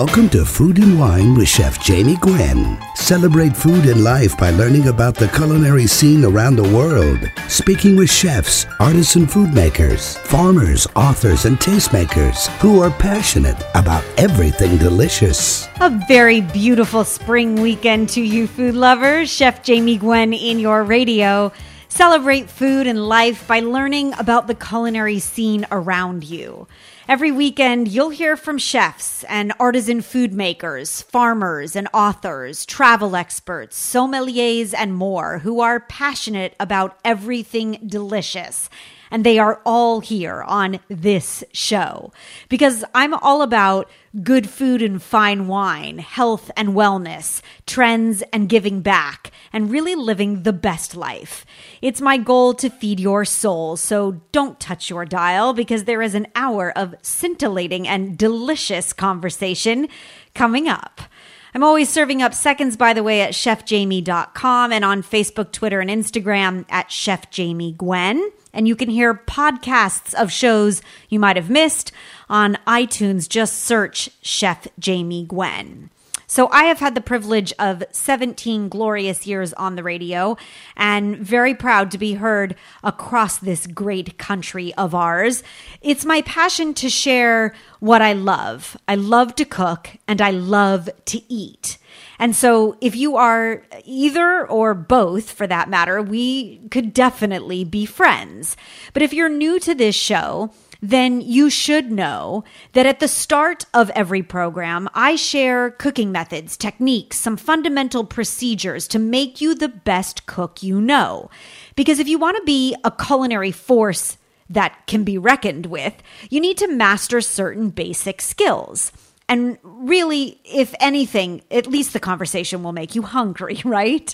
Welcome to Food and Wine with Chef Jamie Gwen. Celebrate food and life by learning about the culinary scene around the world. Speaking with chefs, artisan food makers, farmers, authors, and tastemakers who are passionate about everything delicious. A very beautiful spring weekend to you, food lovers. Chef Jamie Gwen in your radio. Celebrate food and life by learning about the culinary scene around you. Every weekend, you'll hear from chefs and artisan food makers, farmers and authors, travel experts, sommeliers, and more who are passionate about everything delicious and they are all here on this show because I'm all about good food and fine wine, health and wellness, trends and giving back, and really living the best life. It's my goal to feed your soul, so don't touch your dial because there is an hour of scintillating and delicious conversation coming up. I'm always serving up seconds, by the way, at chefjamie.com and on Facebook, Twitter, and Instagram at Chef Jamie Gwen. And you can hear podcasts of shows you might have missed on iTunes. Just search Chef Jamie Gwen. So I have had the privilege of 17 glorious years on the radio and very proud to be heard across this great country of ours. It's my passion to share what I love. I love to cook and I love to eat. And so, if you are either or both for that matter, we could definitely be friends. But if you're new to this show, then you should know that at the start of every program, I share cooking methods, techniques, some fundamental procedures to make you the best cook you know. Because if you want to be a culinary force that can be reckoned with, you need to master certain basic skills. And really, if anything, at least the conversation will make you hungry, right?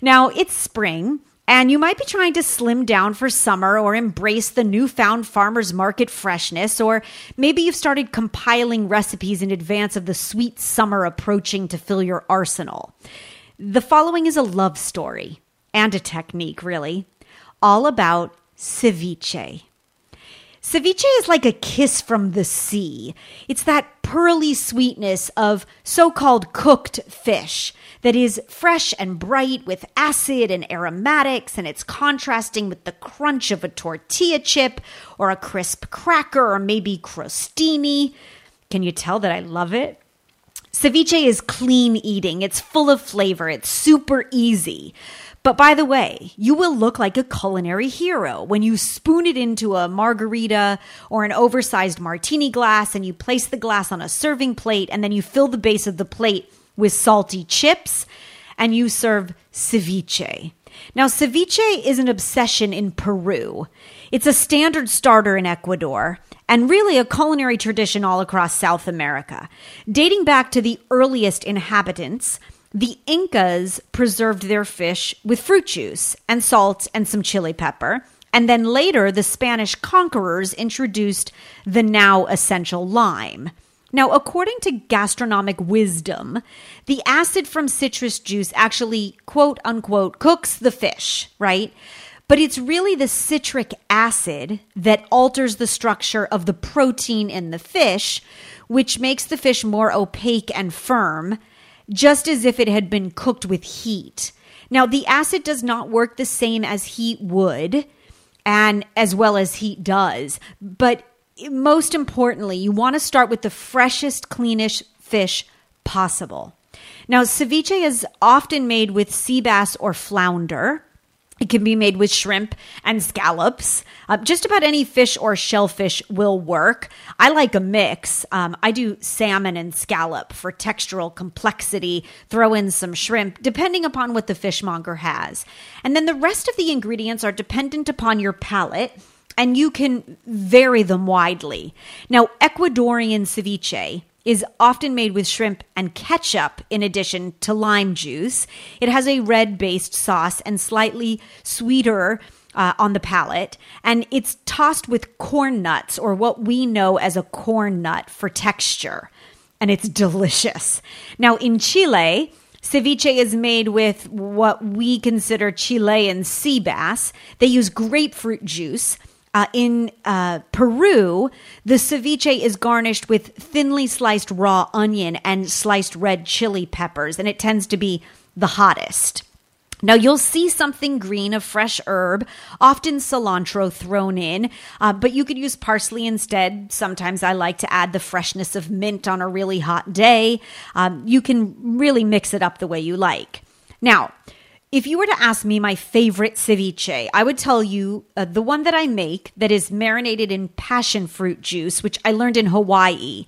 Now, it's spring. And you might be trying to slim down for summer or embrace the newfound farmer's market freshness, or maybe you've started compiling recipes in advance of the sweet summer approaching to fill your arsenal. The following is a love story and a technique, really, all about ceviche. Ceviche is like a kiss from the sea. It's that pearly sweetness of so called cooked fish that is fresh and bright with acid and aromatics, and it's contrasting with the crunch of a tortilla chip or a crisp cracker or maybe crostini. Can you tell that I love it? Ceviche is clean eating, it's full of flavor, it's super easy. But by the way, you will look like a culinary hero when you spoon it into a margarita or an oversized martini glass and you place the glass on a serving plate and then you fill the base of the plate with salty chips and you serve ceviche. Now, ceviche is an obsession in Peru. It's a standard starter in Ecuador and really a culinary tradition all across South America. Dating back to the earliest inhabitants, the Incas preserved their fish with fruit juice and salt and some chili pepper. And then later, the Spanish conquerors introduced the now essential lime. Now, according to gastronomic wisdom, the acid from citrus juice actually, quote unquote, cooks the fish, right? But it's really the citric acid that alters the structure of the protein in the fish, which makes the fish more opaque and firm just as if it had been cooked with heat. Now, the acid does not work the same as heat would, and as well as heat does. But most importantly, you want to start with the freshest, cleanest fish possible. Now, ceviche is often made with sea bass or flounder. It can be made with shrimp and scallops. Uh, just about any fish or shellfish will work. I like a mix. Um, I do salmon and scallop for textural complexity. Throw in some shrimp, depending upon what the fishmonger has. And then the rest of the ingredients are dependent upon your palate and you can vary them widely. Now, Ecuadorian ceviche is often made with shrimp and ketchup in addition to lime juice. It has a red based sauce and slightly sweeter uh, on the palate, and it's tossed with corn nuts or what we know as a corn nut for texture, and it's delicious. Now, in Chile, Ceviche is made with what we consider Chilean sea bass. They use grapefruit juice Uh, in uh, Peru, the ceviche is garnished with thinly sliced raw onion and sliced red chili peppers, and it tends to be the hottest. Now, you'll see something green, a fresh herb, often cilantro thrown in, uh, but you could use parsley instead. Sometimes I like to add the freshness of mint on a really hot day. Um, you can really mix it up the way you like. Now, if you were to ask me my favorite ceviche, I would tell you uh, the one that I make that is marinated in passion fruit juice, which I learned in Hawaii,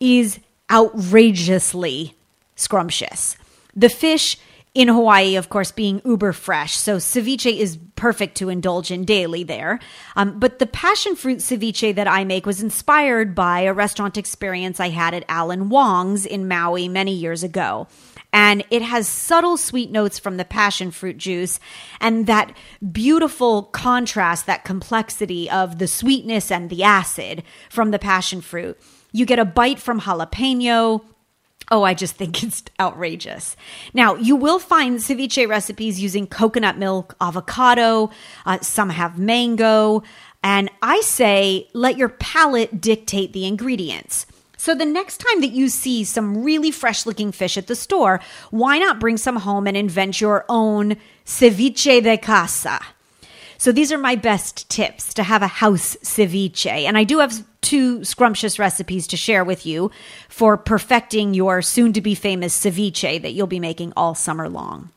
is outrageously scrumptious. The fish in Hawaii, of course, being uber fresh. So ceviche is perfect to indulge in daily there. Um, but the passion fruit ceviche that I make was inspired by a restaurant experience I had at Alan Wong's in Maui many years ago and it has subtle sweet notes from the passion fruit juice and that beautiful contrast, that complexity of the sweetness and the acid from the passion fruit. You get a bite from jalapeno. Oh, I just think it's outrageous. Now, you will find ceviche recipes using coconut milk, avocado, uh, some have mango, and I say let your palate dictate the ingredients. So the next time that you see some really fresh looking fish at the store, why not bring some home and invent your own ceviche de casa? So these are my best tips to have a house ceviche. And I do have two scrumptious recipes to share with you for perfecting your soon to be famous ceviche that you'll be making all summer long.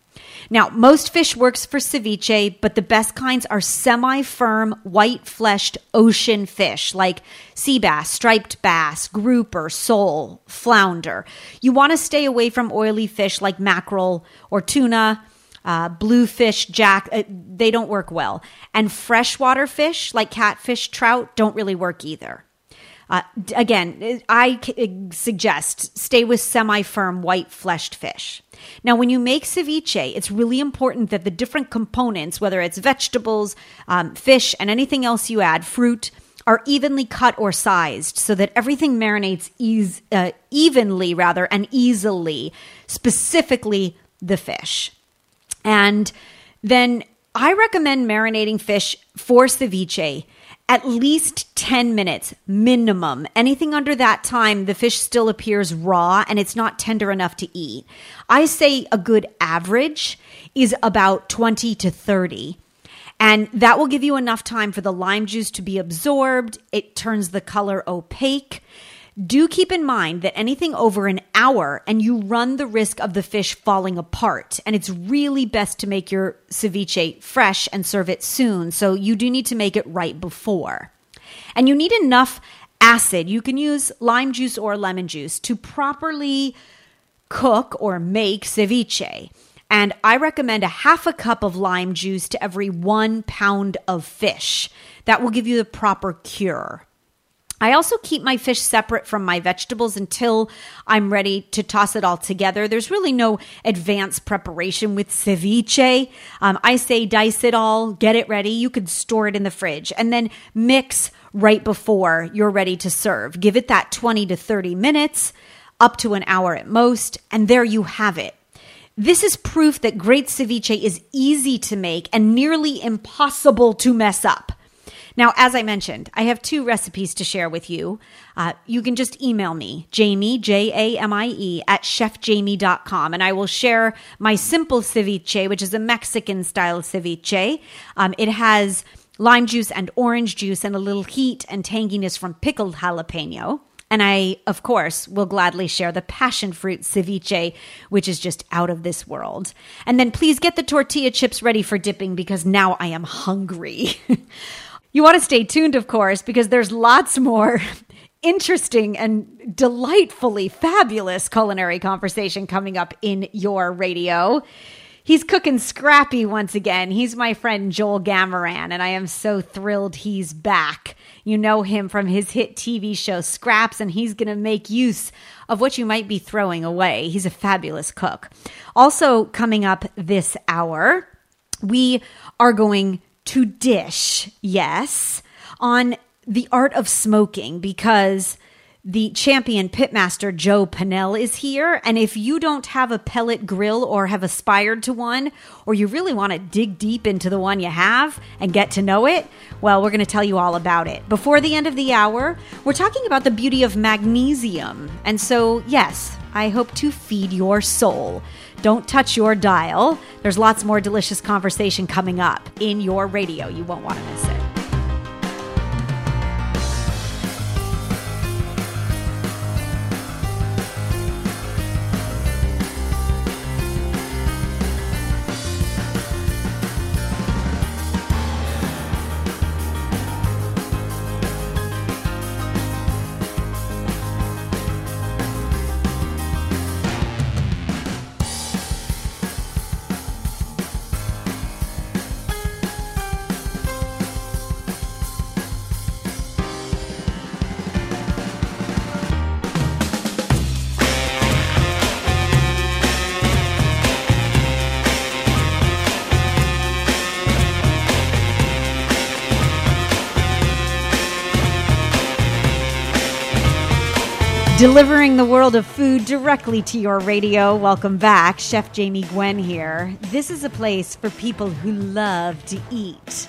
Now, most fish works for ceviche, but the best kinds are semi firm, white fleshed ocean fish like sea bass, striped bass, grouper, sole, flounder. You want to stay away from oily fish like mackerel or tuna. Uh, bluefish, jack, uh, they don't work well. And freshwater fish like catfish, trout don't really work either. Uh, again, I suggest stay with semi firm white fleshed fish. Now, when you make ceviche, it's really important that the different components, whether it's vegetables, um, fish, and anything else you add, fruit, are evenly cut or sized so that everything marinates ease, uh, evenly rather and easily, specifically the fish. And then I recommend marinating fish for ceviche at least 10 minutes minimum. Anything under that time, the fish still appears raw and it's not tender enough to eat. I say a good average is about 20 to 30. And that will give you enough time for the lime juice to be absorbed. It turns the color opaque. Do keep in mind that anything over an hour and you run the risk of the fish falling apart. And it's really best to make your ceviche fresh and serve it soon. So you do need to make it right before. And you need enough acid. You can use lime juice or lemon juice to properly cook or make ceviche. And I recommend a half a cup of lime juice to every one pound of fish. That will give you the proper cure. I also keep my fish separate from my vegetables until I'm ready to toss it all together. There's really no advanced preparation with ceviche. Um, I say dice it all, get it ready. You could store it in the fridge and then mix right before you're ready to serve. Give it that 20 to 30 minutes, up to an hour at most, and there you have it. This is proof that great ceviche is easy to make and nearly impossible to mess up. Now, as I mentioned, I have two recipes to share with you. Uh, you can just email me, Jamie, J A M I E, at chefjamie.com, and I will share my simple ceviche, which is a Mexican style ceviche. Um, it has lime juice and orange juice and a little heat and tanginess from pickled jalapeno. And I, of course, will gladly share the passion fruit ceviche, which is just out of this world. And then please get the tortilla chips ready for dipping because now I am hungry. You want to stay tuned, of course, because there's lots more interesting and delightfully fabulous culinary conversation coming up in your radio. He's cooking scrappy once again. He's my friend Joel Gamoran, and I am so thrilled he's back. You know him from his hit TV show Scraps, and he's going to make use of what you might be throwing away. He's a fabulous cook. Also, coming up this hour, we are going to dish, yes, on the art of smoking because The champion pitmaster Joe Pannell is here. And if you don't have a pellet grill or have aspired to one, or you really want to dig deep into the one you have and get to know it, well, we're going to tell you all about it. Before the end of the hour, we're talking about the beauty of magnesium. And so, yes, I hope to feed your soul. Don't touch your dial. There's lots more delicious conversation coming up in your radio. You won't want to miss it. Delivering the world of food directly to your radio. Welcome back. Chef Jamie Gwen here. This is a place for people who love to eat.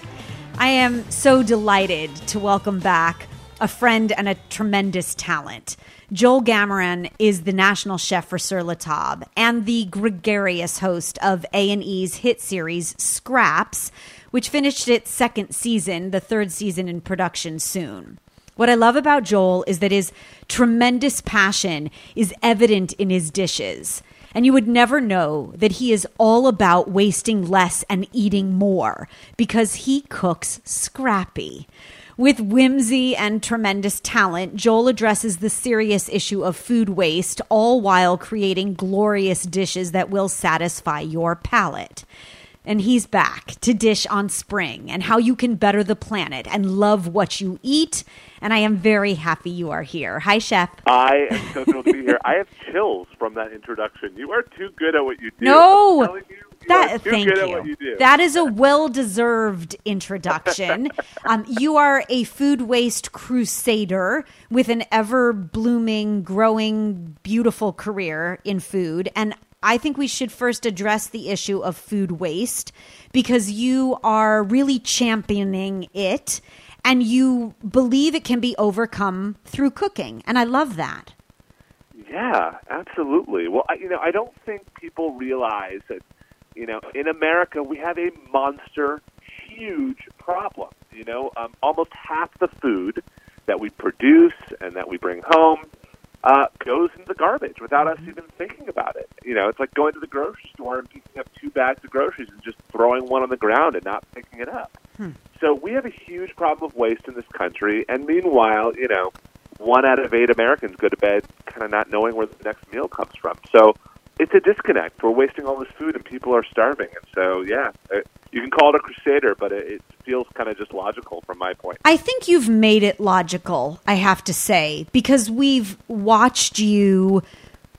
I am so delighted to welcome back a friend and a tremendous talent. Joel Gamoran is the national chef for Sur La Table and the gregarious host of A&E's hit series Scraps, which finished its second season, the third season in production soon. What I love about Joel is that his tremendous passion is evident in his dishes. And you would never know that he is all about wasting less and eating more because he cooks scrappy. With whimsy and tremendous talent, Joel addresses the serious issue of food waste, all while creating glorious dishes that will satisfy your palate and he's back to dish on spring and how you can better the planet and love what you eat. And I am very happy you are here. Hi, Chef. I am so thrilled to be here. I have chills from that introduction. You are too good at what you do. No. You, that thank you. you that is a well-deserved introduction. um, you are a food waste crusader with an ever blooming, growing, beautiful career in food, and I think we should first address the issue of food waste because you are really championing it and you believe it can be overcome through cooking. And I love that. Yeah, absolutely. Well, I, you know, I don't think people realize that, you know, in America we have a monster, huge problem. You know, um, almost half the food that we produce and that we bring home uh, goes into the garbage without us even thinking about it. You know, it's like going to the grocery store and picking up two bags of groceries and just throwing one on the ground and not picking it up. Hmm. So we have a huge problem of waste in this country, and meanwhile, you know, one out of eight Americans go to bed kind of not knowing where the next meal comes from. So it's a disconnect. We're wasting all this food, and people are starving. And so, yeah, it, you can call it a crusader, but it, it feels kind of just logical from my point. I think you've made it logical. I have to say because we've watched you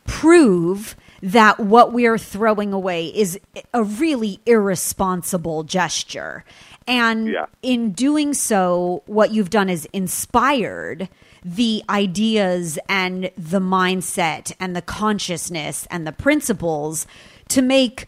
prove that what we're throwing away is a really irresponsible gesture. And yeah. in doing so, what you've done is inspired the ideas and the mindset and the consciousness and the principles to make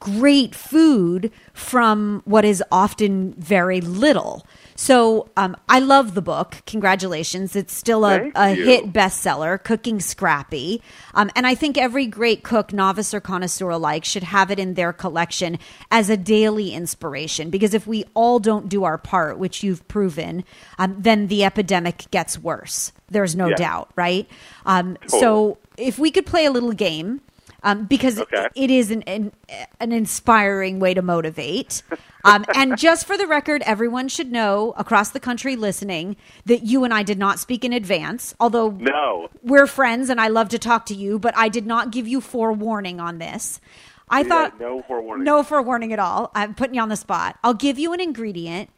great food from what is often very little. So um, I love the book. Congratulations. It's still a, a hit bestseller, Cooking Scrappy. Um, and I think every great cook, novice or connoisseur alike, should have it in their collection as a daily inspiration. Because if we all don't do our part, which you've proven, um, then the epidemic gets worse. There's no yeah. doubt, right? Um, totally. So if we could play a little game um, because okay. it is an, an, an inspiring way to motivate. Um, and just for the record, everyone should know across the country listening that you and I did not speak in advance. Although no, we're friends and I love to talk to you, but I did not give you forewarning on this. I yeah, thought no forewarning, no forewarning at all. I'm putting you on the spot. I'll give you an ingredient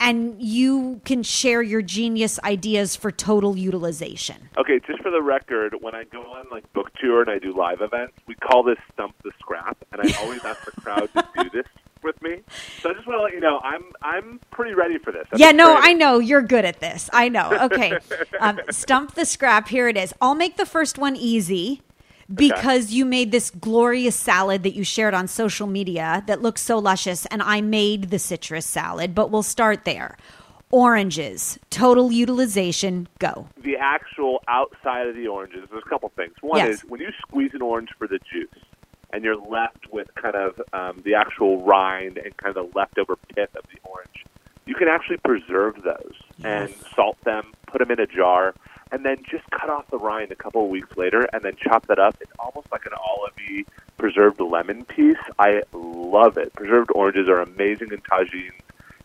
and you can share your genius ideas for total utilization. Okay, just for the record, when I go on like book tour and I do live events, we call this stump the scrap, and I always ask the crowd to do this with me. So I just want to let you know I'm I'm pretty ready for this. I'm yeah, no. I know you're good at this. I know. Okay, um, stump the scrap. Here it is. I'll make the first one easy because you made this glorious salad that you shared on social media that looks so luscious, and I made the citrus salad. But we'll start there. Oranges, total utilization, go. the actual outside of the oranges, there's a couple things. One Yes. is when you squeeze an orange for the juice, and you're left with kind of um, the actual rind and kind of the leftover pith of the orange, you can actually preserve those and salt them, put them in a jar, and then just cut off the rind a couple of weeks later, and then chop that up. It's almost like an olivey preserved lemon piece. I love it. Preserved oranges are amazing in tagines.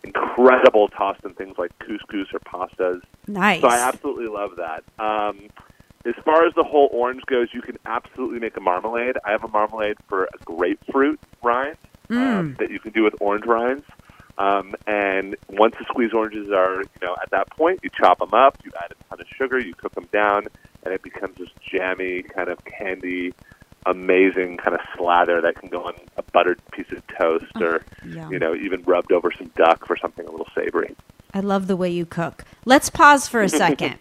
Incredible tossed in things like couscous or pastas. Nice. So I absolutely love that. Um, as far as the whole orange goes, you can absolutely make a marmalade. I have a marmalade for a grapefruit rind um, that you can do with orange rinds. Um, and once the squeezed oranges are, you know, at that point, you chop them up, you add a ton of sugar, you cook them down, and it becomes this jammy kind of candy, amazing kind of slather that can go on a buttered piece of toast, or yum. you know, even rubbed over some duck for something a little savory. I love the way you cook. Let's pause for a second.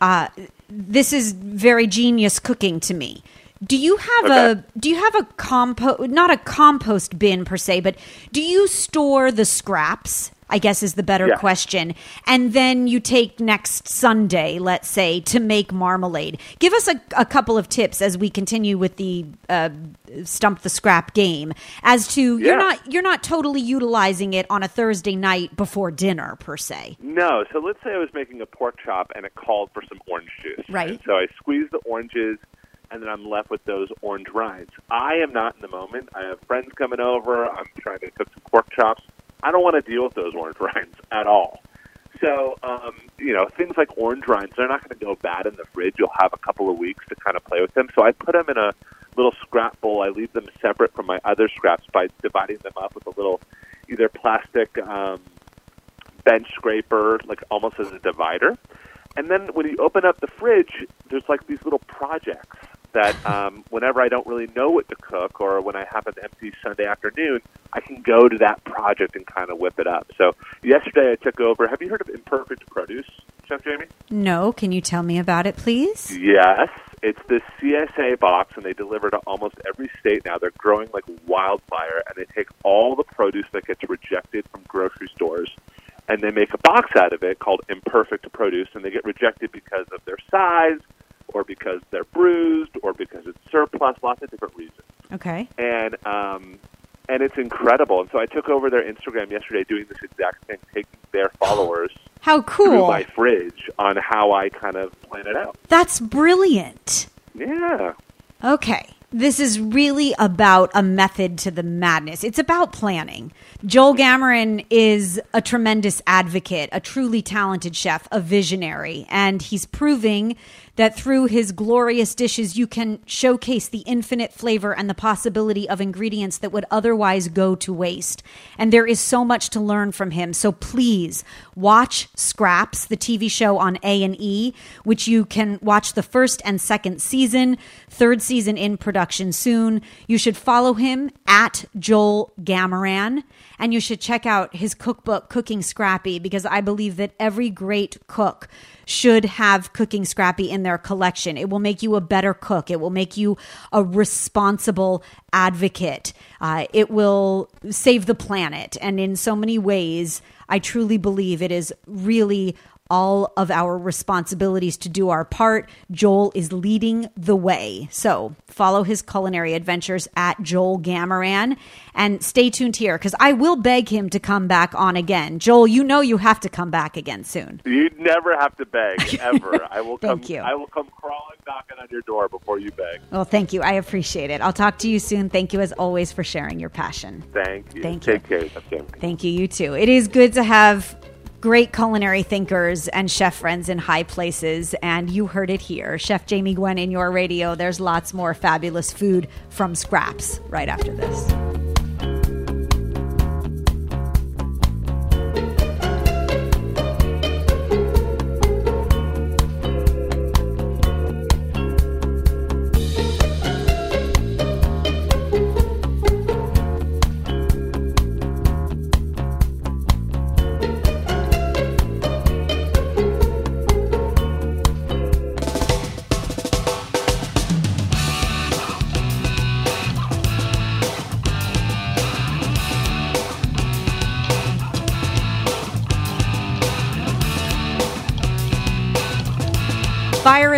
uh, this is very genius cooking to me. Do you have Okay. a do you have a compost not a compost bin per se, but do you store the scraps? I guess is the better Yeah. question. And then you take next Sunday, let's say, to make marmalade. Give us a, a couple of tips as we continue with the uh, stump the scrap game as to you're not you're not totally utilizing it on a Thursday night before dinner per se. No. So let's say I was making a pork chop and it called for some orange juice. Right. And so I squeeze the oranges and then I'm left with those orange rinds. I am not in the moment. I have friends coming over. I'm trying to cook some pork chops. I don't want to deal with those orange rinds at all. So, um, you know, things like orange rinds, they're not going to go bad in the fridge. You'll have a couple of weeks to kind of play with them. So I put them in a little scrap bowl. I leave them separate from my other scraps by dividing them up with a little either plastic um, bench scraper, like almost as a divider. And then when you open up the fridge, there's like these little projects that um, whenever I don't really know what to cook or when I have an empty Sunday afternoon, I can go to that project and kind of whip it up. So yesterday I took over. Have you heard of Imperfect Produce, Chef Jamie? No, can you tell me about it, please? Yes, it's this CSA box, and they deliver to almost every state now. They're growing like wildfire, and they take all the produce that gets rejected from grocery stores, and they make a box out of it called imperfect produce, and they get rejected because of their size, or because they're bruised, or because it's surplus. Lots of different reasons Okay. and um, and it's incredible. And so I took over their Instagram yesterday, doing this exact thing, taking their followers How cool! through my fridge on how I kind of plan it out. That's brilliant. Yeah. Okay. This is really about a method to the madness. It's about planning. Joel Gamoran is a tremendous advocate, a truly talented chef, a visionary, and he's proving that through his glorious dishes, you can showcase the infinite flavor and the possibility of ingredients that would otherwise go to waste. And there is so much to learn from him. So please watch Scraps, the TV show on A&E, which you can watch the first and second season, third season in production soon. You should follow him at Joel Gamoran and you should check out his cookbook Cooking Scrappy because I believe that every great cook should have Cooking Scrappy in their collection. It will make you a better cook. It will make you a responsible advocate. Uh, it will save the planet. And in so many ways, I truly believe it is really all of our responsibilities to do our part. Joel is leading the way. So follow his culinary adventures at Joel Gamoran and stay tuned here because I will beg him to come back on again. Joel, you know you have to come back again soon. You never have to beg ever. I will come. Thank you. I will come crawling knocking on your door before you beg. Well, thank you. I appreciate it. I'll talk to you soon. Thank you as always for sharing your passion. Thank you. Thank you. Take care, Jamie. Thank you, you too. It is good to have great culinary thinkers and chef friends in high places, and you heard it here. Chef Jamie Gwen in your radio. There's lots more fabulous food from scraps right after this.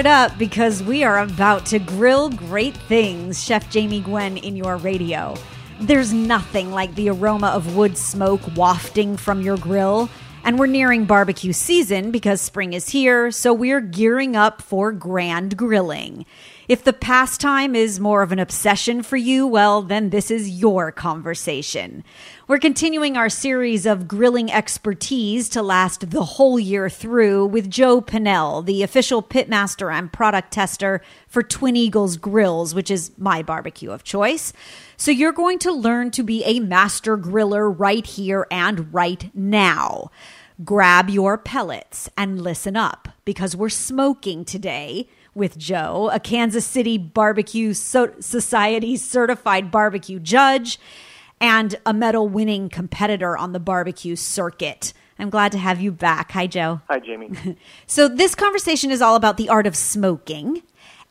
It up because we are about to grill great things. Chef Jamie Gwen in your radio. There's nothing like the aroma of wood smoke wafting from your grill. And we're nearing barbecue season because spring is here, so we're gearing up for grand grilling. If the pastime is more of an obsession for you, well, then this is your conversation. We're continuing our series of grilling expertise to last the whole year through with Joe Pinnell, the official pitmaster and product tester for Twin Eagles Grills, which is my barbecue of choice. So you're going to learn to be a master griller right here and right now. Grab your pellets and listen up because we're smoking today with Joe, a Kansas City Barbecue so- Society certified barbecue judge and a medal winning competitor on the barbecue circuit. I'm glad to have you back. Hi, Joe. Hi, Jamie. so, this conversation is all about the art of smoking,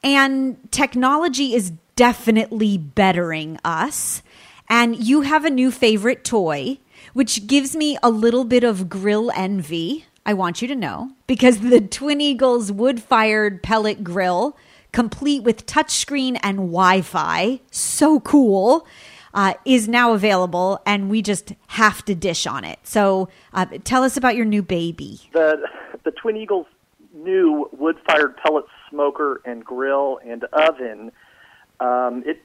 and technology is definitely bettering us. And you have a new favorite toy, which gives me a little bit of grill envy. I want you to know because the Twin Eagles wood fired pellet grill, complete with touchscreen and Wi Fi, so cool, uh, is now available and we just have to dish on it. So uh, tell us about your new baby. The, the Twin Eagles new wood fired pellet smoker and grill and oven. Um, it,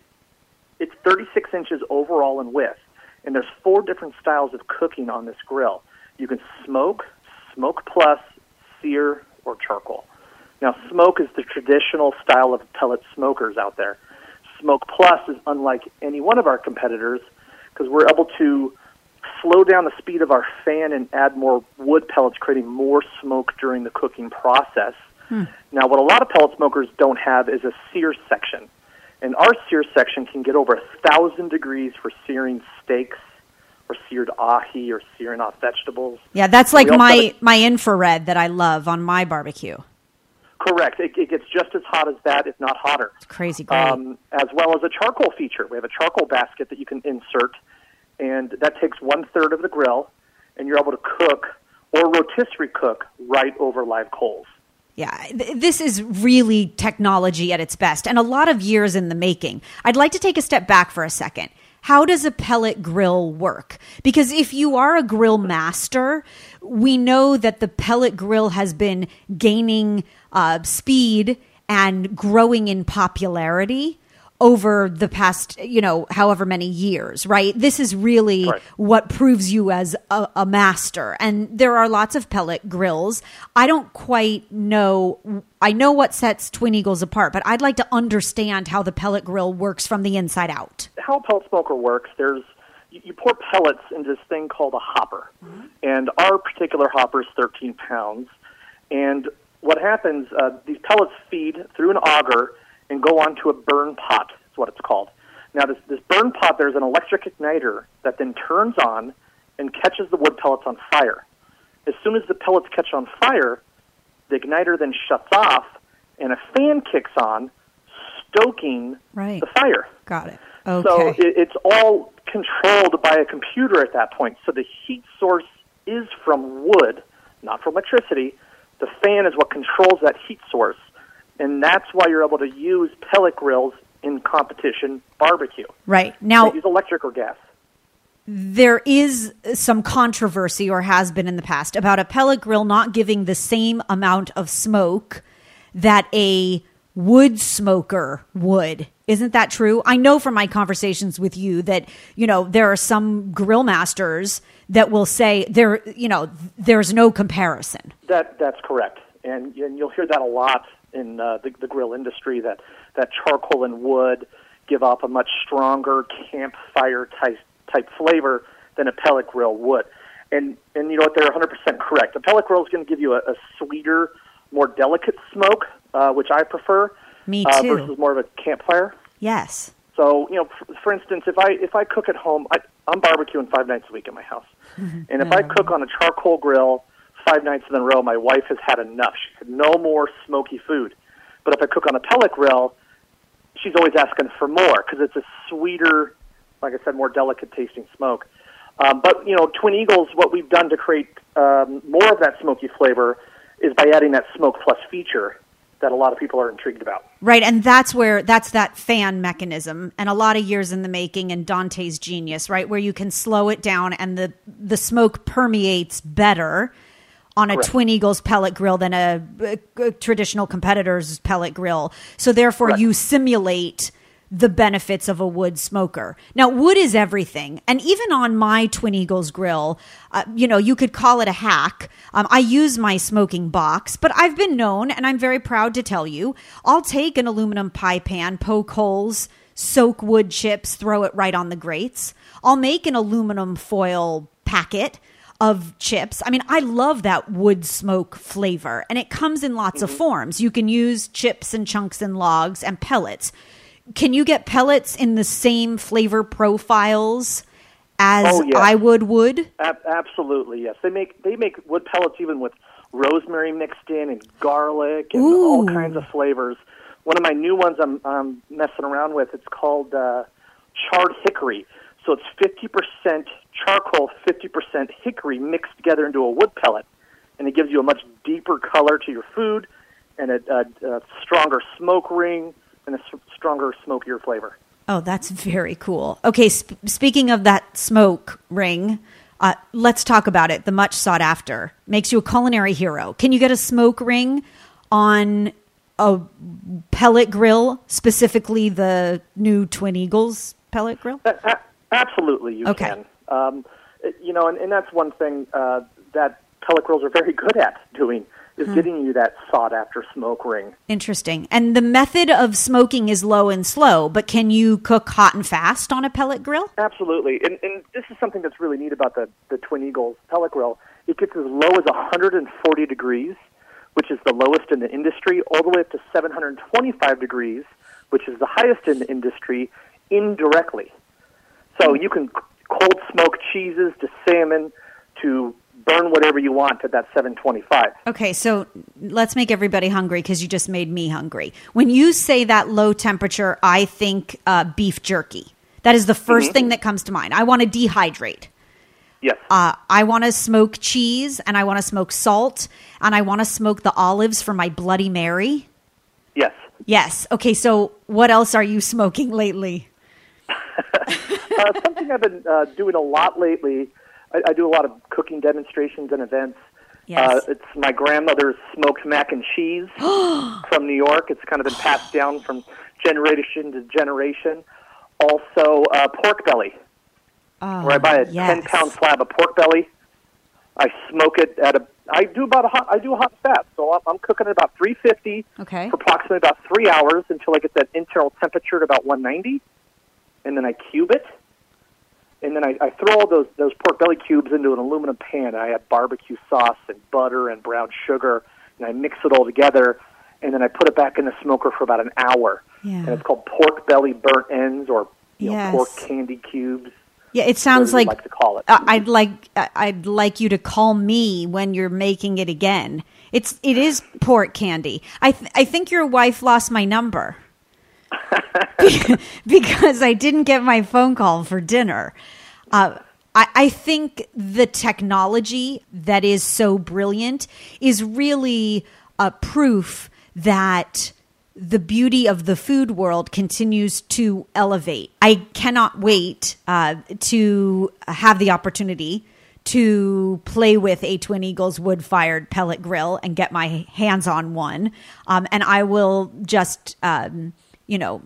it's 36 inches overall in width, and there's four different styles of cooking on this grill. You can smoke, smoke plus, sear, or charcoal. Now, smoke is the traditional style of pellet smokers out there. Smoke plus is unlike any one of our competitors because we're able to slow down the speed of our fan and add more wood pellets, creating more smoke during the cooking process. Hmm. Now, what a lot of pellet smokers don't have is a sear section. And our sear section can get over a thousand degrees for searing steaks, or seared ahi or searing off vegetables. Yeah, that's like my a, my infrared that I love on my barbecue. Correct. It, it, gets just as hot as that, if not hotter. It's crazy great. Um, as well as a charcoal feature. We have a charcoal basket that you can insert, and that takes one third of the grill, and you're able to cook or rotisserie cook right over live coals. Yeah, this is really technology at its best and a lot of years in the making. I'd like to take a step back for a second how does a pellet grill work? Because if you are a grill master, we know that the pellet grill has been gaining uh, speed and growing in popularity over the past, you know, however many years, right? This is really right. what proves you as a, a, master. And there are lots of pellet grills. I don't quite know. I know what sets Twin Eagles apart, but I'd like to understand how the pellet grill works from the inside out. How a pellet smoker works, there's you pour pellets into this thing called a hopper. Mm-hmm. And our particular hopper is 13 pounds. And what happens, uh, these pellets feed through an auger and go onto a burn pot. Is what it's called. Now, this, this burn pot, there's an electric igniter that then turns on and catches the wood pellets on fire. As soon as the pellets catch on fire, the igniter then shuts off, and a fan kicks on, stoking right. the fire. Got it. Okay. So it, it's all controlled by a computer at that point. So the heat source is from wood, not from electricity. The fan is what controls that heat source and that's why you're able to use pellet grills in competition barbecue. Right now, they use electric or gas. There is some controversy, or has been in the past, about a pellet grill not giving the same amount of smoke that a wood smoker would. Isn't that true? I know from my conversations with you that, you know, there are some grill masters that will say there, you know, there's no comparison. That that's correct. And, and you'll hear that a lot in uh, the, the grill industry that that charcoal and wood give off a much stronger campfire type type flavor than a pellet grill would. And and you know what? They're 100% correct. A pellet grill is going to give you a, a sweeter, more delicate smoke, uh, which I prefer. Me uh, too. Uh, versus more of a campfire. Yes. So you know, for, for instance, if I if I cook at home, I, I'm barbecuing five nights a week in my house, and if I cook on a charcoal grill five nights in a row, my wife has had enough. She said, no more smoky food. But if I cook on a pellet grill, she's always asking for more because it's a sweeter, like I said, more delicate tasting smoke. Um, but, you know, Twin Eagles, what we've done to create um, more of that smoky flavor is by adding that smoke plus feature. that a lot of people are intrigued about. Right, and that's where that's that fan mechanism, and a lot of years in the making, and Dante's genius, right, where you can slow it down, and the the smoke permeates better on a Correct. Twin Eagles pellet grill than a, a- a traditional competitor's pellet grill. So therefore, Correct. you simulate the benefits of a wood smoker. Now, wood is everything, and even on my Twin Eagles grill, uh, you know, you could call it a hack. Um, I use my smoking box, but I've been known, and I'm very proud to tell you, I'll take an aluminum pie pan, poke holes, soak wood chips, throw it right on the grates. I'll make an aluminum foil packet of chips. I mean, I love that wood smoke flavor, and it comes in lots of forms. You can use chips and chunks and logs and pellets. Can you get pellets in the same flavor profiles as Oh, yeah. I would? Ab- absolutely, yes. They make they make wood pellets even with rosemary mixed in and garlic and all kinds of flavors. One of my new ones I'm, I'm messing around with. It's called uh, charred hickory. So it's fifty percent charcoal, fifty percent hickory mixed together into a wood pellet, and it gives you a much deeper color to your food and a, a, a stronger smoke ring and a s- stronger smokier flavor. Oh, that's very cool. Okay, sp- speaking of that smoke ring, uh, let's talk about it. The much sought after makes you a culinary hero. Can you get a smoke ring on a pellet grill, specifically the new Twin Eagles pellet grill? A- a- absolutely, you Okay. can. Um, it- you know, and, and that's one thing uh, that pellet grills are very good at doing is getting you that sought after smoke ring. Interesting. And the method of smoking is low and slow, but can you cook hot and fast on a pellet grill? Absolutely, and, and this is something that's really neat about the the Twin Eagles pellet grill. It gets as low as 140 degrees, which is the lowest in the industry, all the way up to 725 degrees, which is the highest in the industry, indirectly. So you can cold smoked cheeses to salmon to burn whatever you want at that 725. Okay, so let's make everybody hungry because you just made me hungry. When you say that low temperature, I think uh, beef jerky. That is the 1st thing that comes to mind. I want to dehydrate. Yes. Uh, I want to smoke cheese and I want to smoke salt and I want to smoke the olives for my Bloody Mary. yes. Yes. Okay, so what else are you smoking lately? Uh, something I've been uh, doing a lot lately. I, I do a lot of cooking demonstrations and events. Yes. Uh, it's my grandmother's smoked mac and cheese from New York. It's kind of been passed down from generation to generation. Also, uh, pork belly, where I buy a Oh, yes. ten pound slab of pork belly. I smoke it at a. I do about a hot. I do a hot fat, so I'm, I'm cooking at about 350 Okay. for approximately about three hours until I get that internal temperature at about 190, and then I cube it, and then I, I throw all those those pork belly cubes into an aluminum pan. I add barbecue sauce and butter and brown sugar, and I mix it all together, and then I put it back in the smoker for about an hour. Yeah. And it's called pork belly burnt ends, or you know, pork candy cubes. Yeah, it sounds like, like to call it. I'd like I'd like you to call me when you're making it again. It's it is pork candy. I th- I think your wife lost my number because I didn't get my phone call for dinner. Uh, I, I think the technology that is so brilliant is really a proof that the beauty of the food world continues to elevate. I cannot wait uh, to have the opportunity to play with a Twin Eagles wood fired pellet grill and get my hands on one. Um, and I will just, um, you know,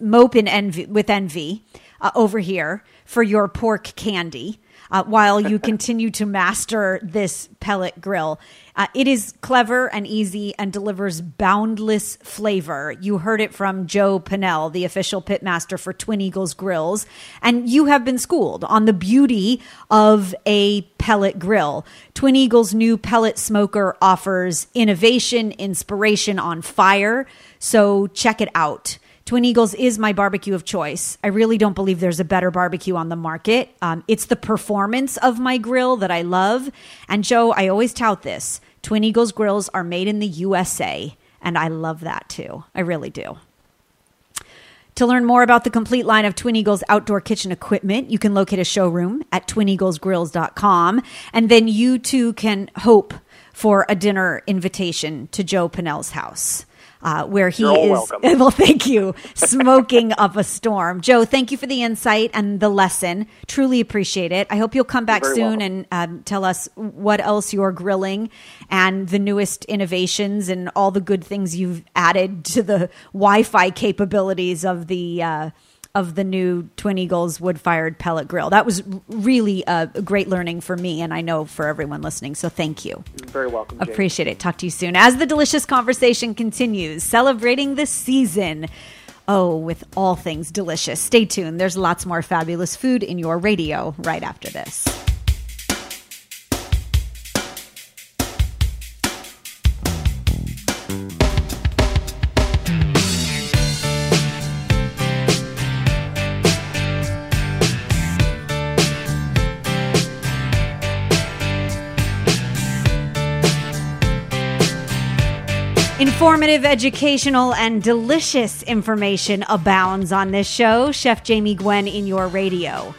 mope in envy, with envy uh, over here for your pork candy. Uh, while you continue to master this pellet grill. Uh, it is clever and easy and delivers boundless flavor. You heard it from Joe Pinnell, the official pitmaster for Twin Eagles Grills, and you have been schooled on the beauty of a pellet grill. Twin Eagles' new pellet smoker offers innovation, inspiration on fire, so check it out. Twin Eagles is my barbecue of choice. I really don't believe there's a better barbecue on the market. Um, it's the performance of my grill that I love. And Joe, I always tout this Twin Eagles grills are made in the USA. And I love that too. I really do. To learn more about the complete line of Twin Eagles outdoor kitchen equipment, you can locate a showroom at twineaglesgrills.com. And then you too can hope for a dinner invitation to Joe Pinnell's house. Uh, where he You're is. Well, thank you. Smoking up a storm. Joe, thank you for the insight and the lesson. Truly appreciate it. I hope you'll come back soon welcome. and um, tell us what else you're grilling and the newest innovations and all the good things you've added to the Wi-Fi capabilities of the. Uh, of the new Twin Eagles wood fired pellet grill. That was really a great learning for me, and I know for everyone listening. So thank you. You're very welcome. Appreciate it. Talk to you soon. As the delicious conversation continues, celebrating the season. Oh, with all things delicious. Stay tuned. There's lots more fabulous food in your radio right after this. Informative, educational, and delicious information abounds on this show. Chef Jamie Gwen in your radio.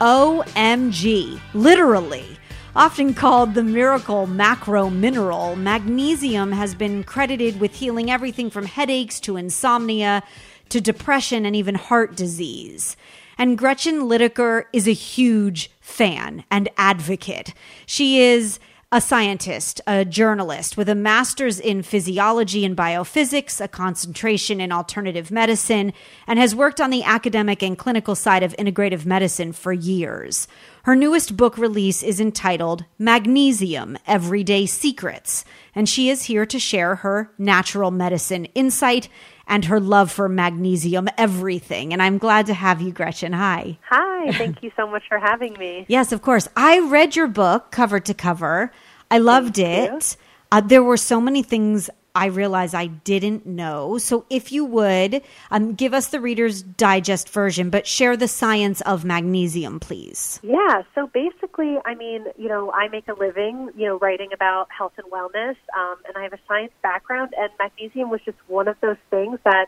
OMG, literally. Often called the miracle macro mineral, magnesium has been credited with healing everything from headaches to insomnia to depression and even heart disease. And Gretchen Lidicker is a huge fan and advocate. She is a scientist, a journalist with a master's in physiology and biophysics, a concentration in alternative medicine, and has worked on the academic and clinical side of integrative medicine for years. Her newest book release is entitled Magnesium Everyday Secrets, and she is here to share her natural medicine insight and her love for magnesium everything. And I'm glad to have you, Gretchen. Hi. Hi, thank you so much for having me. Yes, of course. I read your book cover to cover. I loved it. Uh, there were so many things I realize I didn't know. So, if you would um, give us the Reader's Digest version, but share the science of magnesium, please. Yeah, so basically, I mean, you know, I make a living, you know, writing about health and wellness, um, and I have a science background, and magnesium was just one of those things that,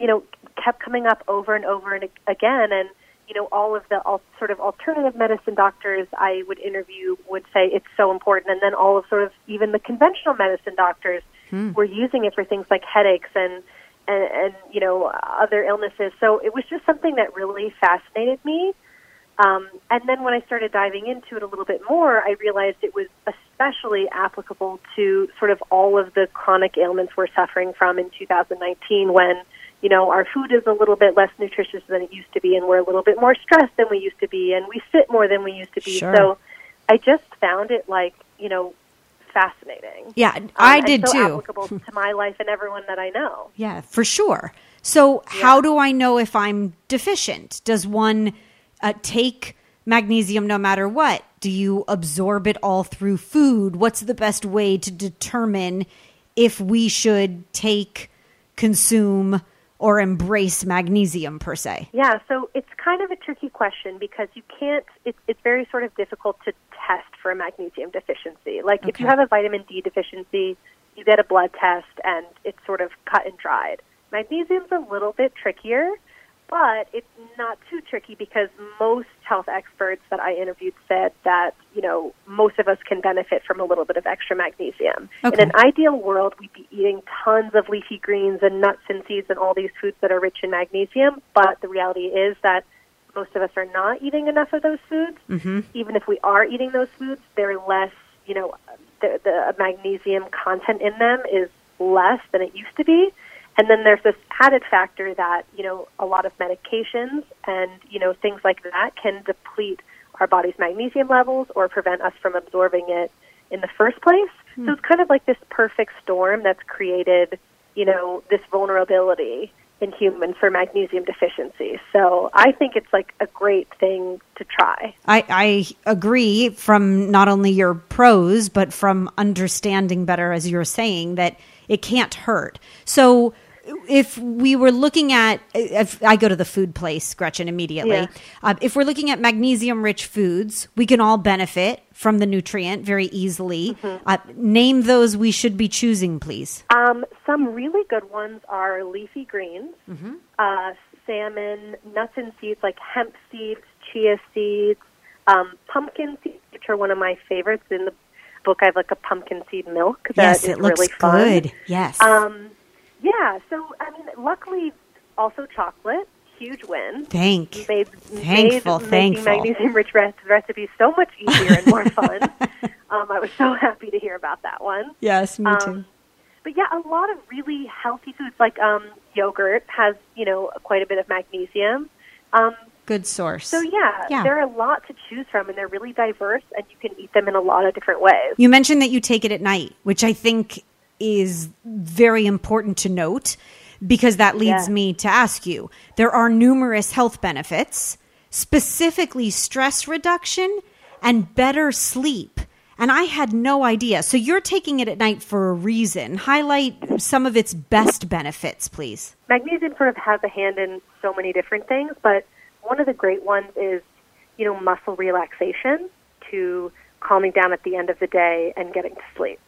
you know, kept coming up over and over and again, and you know, all of the all, sort of alternative medicine doctors I would interview would say it's so important, and then all of sort of even the conventional medicine doctors were using it for things like headaches and, and and you know other illnesses. So it was just something that really fascinated me. Um, and then when I started diving into it a little bit more, I realized it was especially applicable to sort of all of the chronic ailments we're suffering from in 2019 when, you know, our food is a little bit less nutritious than it used to be and we're a little bit more stressed than we used to be and we sit more than we used to be. Sure. So I just found it like, you know, fascinating. Yeah, Um, I and did so too. applicable to my life and everyone that I know. Yeah, for sure. So, how do I know if I'm deficient? Does one uh, take magnesium no matter what? Do you absorb it all through food? What's the best way to determine if we should take, consume, or embrace magnesium per se? Yeah, so it's kind of a tricky question because you can't, it's, it's very sort of difficult to test for a magnesium deficiency. Like if you have a vitamin D deficiency, you get a blood test and it's sort of cut and dried. Magnesium's a little bit trickier, but it's not too tricky because most health experts that I interviewed said that, you know, most of us can benefit from a little bit of extra magnesium. Okay. In an ideal world, we'd be eating tons of leafy greens and nuts and seeds and all these foods that are rich in magnesium, but the reality is that most of us are not eating enough of those foods. Mm-hmm. Even if we are eating those foods, they're less, you know, the, the magnesium content in them is less than it used to be. And then there's this added factor that, you know, a lot of medications and, you know, things like that can deplete our body's magnesium levels or prevent us from absorbing it in the first place. So hmm. it's kind of like this perfect storm that's created, you know, this vulnerability in humans for magnesium deficiency. So I think it's like a great thing to try. I, I agree from not only your prose, but from understanding better, as you're saying, that it can't hurt. So if we were looking at, if I go to the food place, Gretchen, immediately, Yeah. uh, if we're looking at magnesium rich foods, we can all benefit from the nutrient very easily. Uh, name those we should be choosing, please. Um, some really good ones are leafy greens, uh, salmon, nuts and seeds like hemp seeds, chia seeds, um, pumpkin seeds, which are one of my favorites. In the book, I have like a pumpkin seed milk that yes, is it looks really fun. good. Yes. Um, Yeah, so I mean, luckily, also chocolate, huge win. Thank. Made, Thankful, made thankful. magnesium-rich re- recipes so much easier and more fun. um, I was so happy to hear about that one. Yes, me Um, But yeah, a lot of really healthy foods like um, yogurt has you know quite a bit of magnesium. Um, Good source. so yeah, Yeah. there are a lot to choose from, and they're really diverse, and you can eat them in a lot of different ways. You mentioned that you take it at night, which I think is very important to note because that leads Yeah. me to ask you. There are numerous health benefits, specifically stress reduction and better sleep. And I had no idea. So you're taking it at night for a reason. Highlight some of its best benefits, please. magnesium sort of has a hand in so many different things, but one of the great ones is, you know, muscle relaxation to calming down at the end of the day and getting to sleep.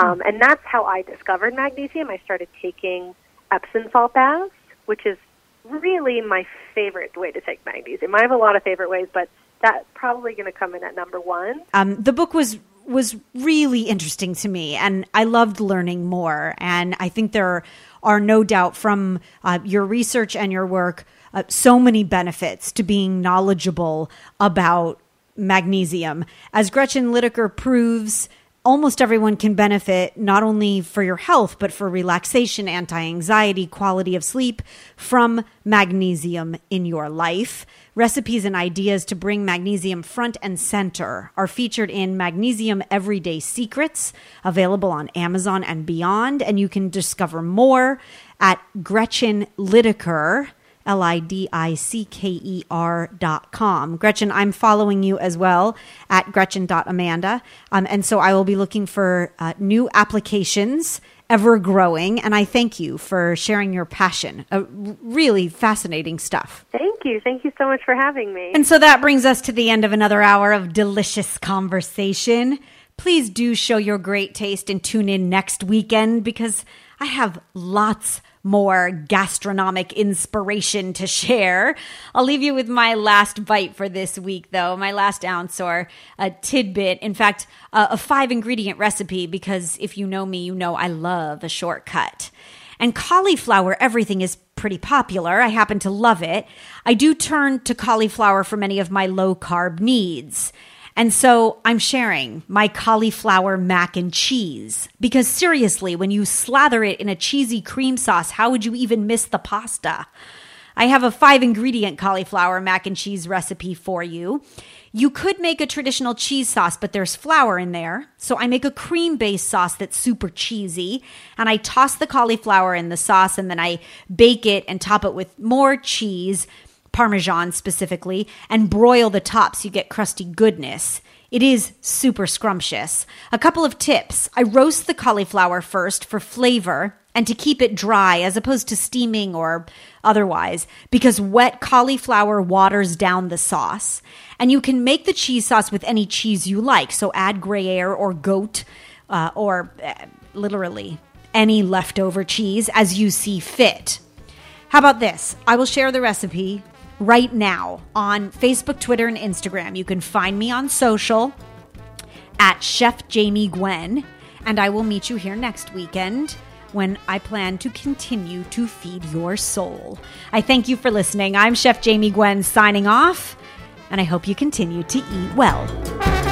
Um, and that's how I discovered magnesium. I started taking Epsom salt baths, which is really my favorite way to take magnesium. I have a lot of favorite ways, but that's probably going to come in at number one. Um, the book was was really interesting to me, and I loved learning more. And I think there are no doubt from uh, your research and your work uh, so many benefits to being knowledgeable about magnesium. As Gretchen Lidicker proves, almost everyone can benefit not only for your health, but for relaxation, anti anxiety, quality of sleep from magnesium in your life. Recipes and ideas to bring magnesium front and center are featured in Magnesium Everyday Secrets, available on Amazon and beyond. And you can discover more at Gretchen Lidicker. L I D I C K E R dot com. Gretchen, I'm following you as well at Gretchen.amanda. Um, and so I will be looking for uh, new applications, ever growing. And I thank you for sharing your passion. Uh, really fascinating stuff. Thank you. Thank you so much for having me. And so that brings us to the end of another hour of delicious conversation. Please do show your great taste and tune in next weekend because I have lots more gastronomic inspiration to share. I'll leave you with my last bite for this week, though, my last ounce or a tidbit. In fact, a, a five ingredient recipe because if you know me, you know I love a shortcut. And cauliflower everything is pretty popular. I happen to love it. I do turn to cauliflower for many of my low carb needs. And so I'm sharing my cauliflower mac and cheese because seriously, when you slather it in a cheesy cream sauce, how would you even miss the pasta? I have a five ingredient cauliflower mac and cheese recipe for you. You could make a traditional cheese sauce, but there's flour in there. So I make a cream based sauce that's super cheesy. And I toss the cauliflower in the sauce and then I bake it and top it with more cheese, Parmesan specifically, and broil the top so you get crusty goodness. It is super scrumptious. A couple of tips I roast the cauliflower first for flavor and to keep it dry as opposed to steaming or otherwise, because wet cauliflower waters down the sauce. And you can make the cheese sauce with any cheese you like, so add Gruyere or goat uh, or uh, literally any leftover cheese as you see fit. How about this? I will share the recipe right now on Facebook, Twitter, and Instagram. You can find me on social at Chef Jamie Gwen, and I will meet you here next weekend when I plan to continue to feed your soul. I thank you for listening. I'm Chef Jamie Gwen signing off, and I hope you continue to eat well.